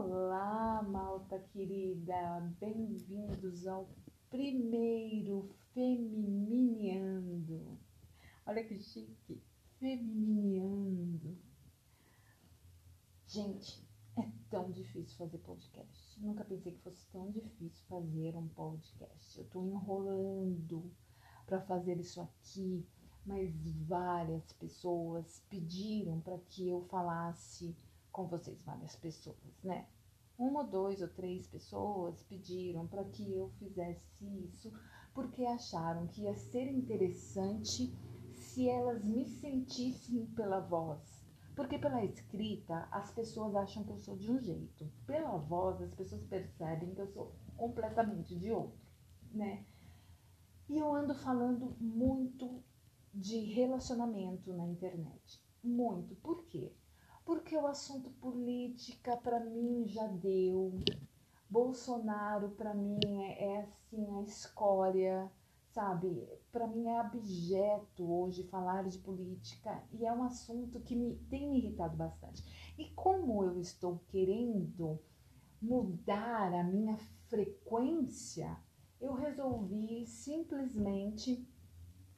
Olá, malta querida, bem-vindos ao primeiro Feminineando. Olha que chique, Feminineando. Gente, é tão difícil fazer podcast. Nunca pensei que fosse tão difícil fazer um podcast. Eu tô enrolando para fazer isso aqui, mas várias pessoas pediram para que eu falasse com vocês, várias pessoas, né? Uma, dois ou três pessoas pediram para que eu fizesse isso porque acharam que ia ser interessante se elas me sentissem pela voz. Porque pela escrita as pessoas acham que eu sou de um jeito, pela voz as pessoas percebem que eu sou completamente de outro, né? E eu ando falando muito de relacionamento na internet. Muito. Por quê? Porque o assunto política para mim já deu. Bolsonaro para mim é, é, assim a escória, sabe? Para mim é abjeto hoje falar de política e é um assunto que me tem me irritado bastante. E como eu estou querendo mudar a minha frequência, eu resolvi simplesmente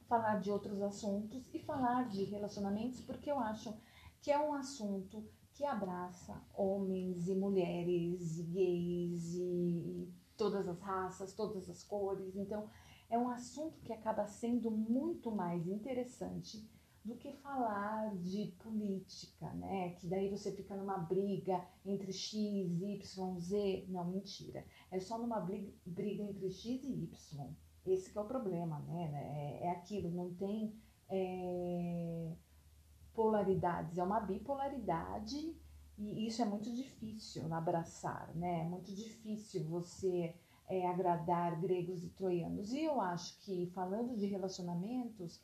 falar de outros assuntos e falar de relacionamentos porque eu acho que é um assunto que abraça homens e mulheres, e gays e todas as raças, todas as cores. Então, é um assunto que acaba sendo muito mais interessante do que falar de política, né? Que daí você fica numa briga entre X, Y, Z. Não, mentira. É só numa briga entre X e Y. Esse é o problema, né? É, é aquilo, não tem. É polaridades, é uma bipolaridade e isso é muito difícil abraçar, né? É muito difícil você é, agradar gregos e troianos. E eu acho que, falando de relacionamentos,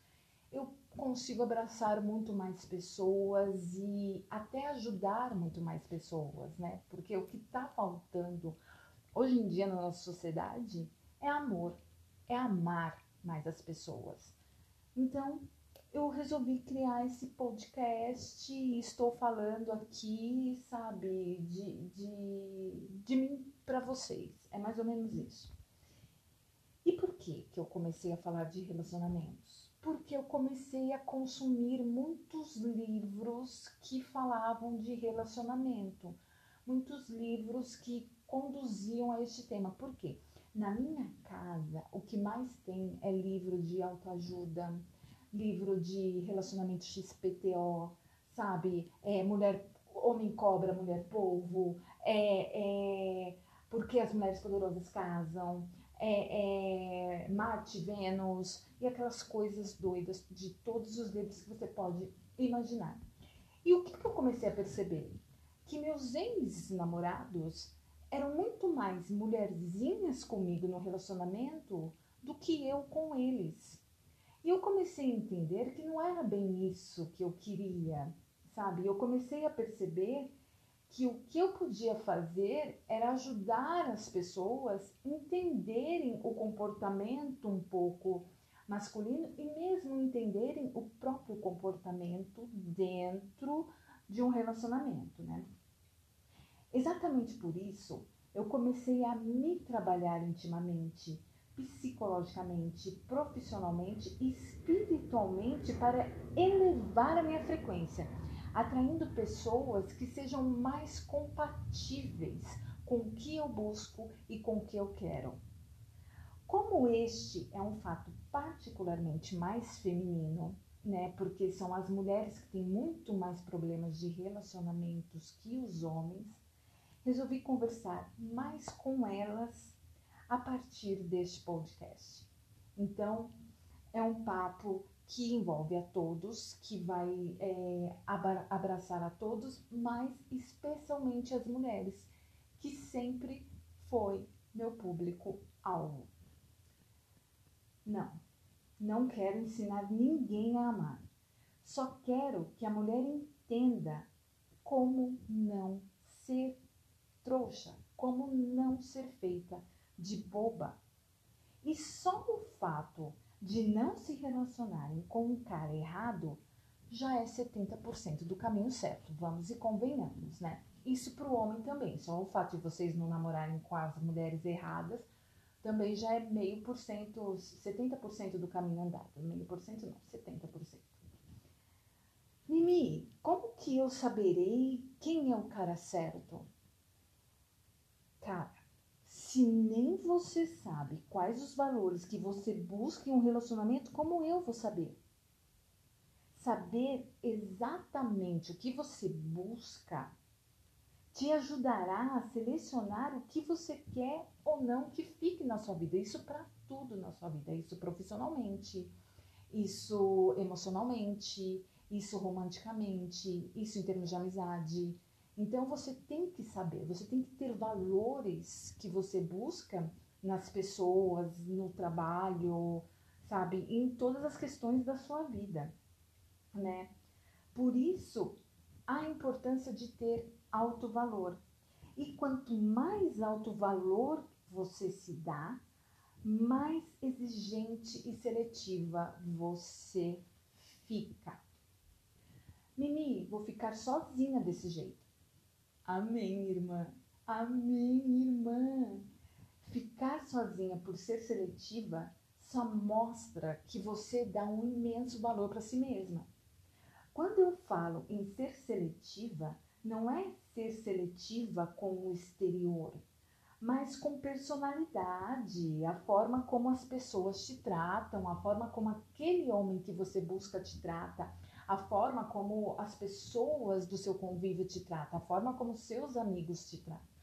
eu consigo abraçar muito mais pessoas e até ajudar muito mais pessoas, né? Porque o que está faltando hoje em dia na nossa sociedade é amor, é amar mais as pessoas. Então, eu resolvi criar esse podcast e estou falando aqui, sabe, de, de, de mim para vocês. É mais ou menos isso. E por que, que eu comecei a falar de relacionamentos? Porque eu comecei a consumir muitos livros que falavam de relacionamento, muitos livros que conduziam a este tema. Por quê? Na minha casa, o que mais tem é livro de autoajuda, livro de relacionamento XPTO, sabe? É, mulher, homem cobra, mulher polvo, é, é, porque as mulheres poderosas casam, é, é, Marte, Vênus e aquelas coisas doidas de todos os livros que você pode imaginar. E o que, que eu comecei a perceber? Que meus ex-namorados eram muito mais mulherzinhas comigo no relacionamento do que eu com eles. E eu comecei a entender que não era bem isso que eu queria, sabe? Eu comecei a perceber que o que eu podia fazer era ajudar as pessoas entenderem o comportamento um pouco masculino e mesmo entenderem o próprio comportamento dentro de um relacionamento, né? Exatamente por isso, eu comecei a me trabalhar intimamente psicologicamente, profissionalmente e espiritualmente para elevar a minha frequência, atraindo pessoas que sejam mais compatíveis com o que eu busco e com o que eu quero. Como este é um fato particularmente mais feminino, né, porque são as mulheres que têm muito mais problemas de relacionamentos que os homens, resolvi conversar mais com elas a partir deste podcast. Então, é um papo que envolve a todos, que vai é, abraçar a todos, mas especialmente as mulheres, que sempre foi meu público-alvo. Não, não quero ensinar ninguém a amar. Só quero que a mulher entenda como não ser trouxa, como não ser feita de boba. E só o fato de não se relacionarem com um cara errado já é 70% do caminho certo, vamos e convenhamos, né? isso para o homem também. Só o fato de vocês não namorarem com as mulheres erradas também já é meio por cento, 70% do caminho andado. Meio por cento não, 70%. Mimi, como que eu saberei quem é o cara certo? Cara, se nem você sabe quais os valores que você busca em um relacionamento, como eu vou saber? Saber exatamente o que você busca te ajudará a selecionar o que você quer ou não que fique na sua vida. Isso para tudo na sua vida, isso profissionalmente, isso emocionalmente, isso romanticamente, isso em termos de amizade. Então você tem que saber, você tem que ter valores que você busca nas pessoas, no trabalho, sabe, em todas as questões da sua vida, né? Por isso a importância de ter alto valor. E quanto mais alto valor você se dá, mais exigente e seletiva você fica. Mimi, vou ficar sozinha desse jeito. Amém, irmã. Amém, irmã. Ficar sozinha por ser seletiva só mostra que você dá um imenso valor para si mesma. Quando eu falo em ser seletiva, não é ser seletiva com o exterior, mas com personalidade, a forma como as pessoas te tratam, a forma como aquele homem que você busca te trata, a forma como as pessoas do seu convívio te tratam, a forma como seus amigos te tratam.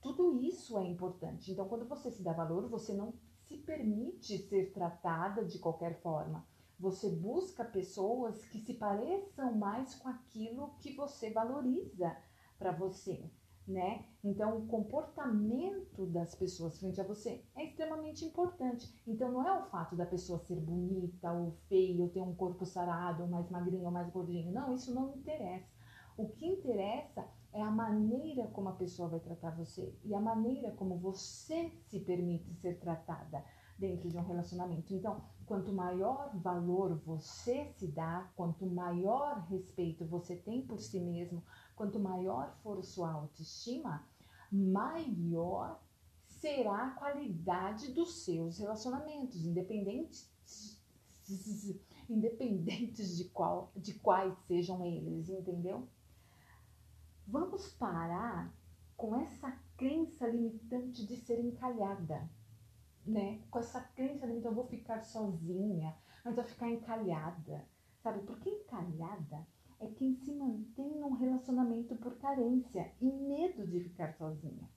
Tudo isso é importante. Então, quando você se dá valor, você não se permite ser tratada de qualquer forma. Você busca pessoas que se pareçam mais com aquilo que você valoriza para você, né? Então, o comportamento das pessoas frente a você é extremamente importante. Então, não é o fato da pessoa ser bonita ou feia, ou ter um corpo sarado, ou mais magrinho ou mais gordinho. Não, isso não interessa. O que interessa é a maneira como a pessoa vai tratar você e a maneira como você se permite ser tratada dentro de um relacionamento. Então, quanto maior valor você se dá, quanto maior respeito você tem por si mesmo, quanto maior for sua autoestima, maior será a qualidade dos seus relacionamentos, independentes, independentes de, qual, de quais sejam eles, entendeu? Vamos parar com essa crença limitante de ser encalhada né? Com essa crença de então eu vou ficar sozinha, mas vou ficar encalhada, sabe? Porque encalhada é quem se mantém num relacionamento por carência e medo de ficar sozinha.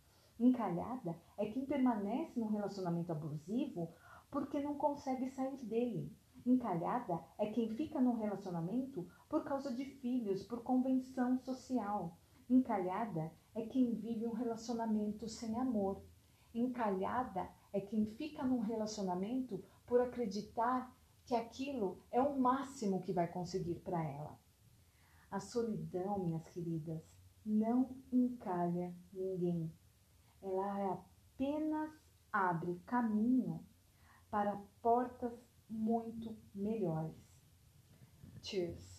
Encalhada é quem permanece num relacionamento abusivo porque não consegue sair dele. Encalhada é quem fica num relacionamento por causa de filhos, por convenção social. Encalhada é quem vive um relacionamento sem amor. Encalhada é quem fica num relacionamento por acreditar que aquilo é o máximo que vai conseguir para ela. A solidão, minhas queridas, não encalha ninguém. Ela apenas abre caminho para portas muito melhores. Cheers!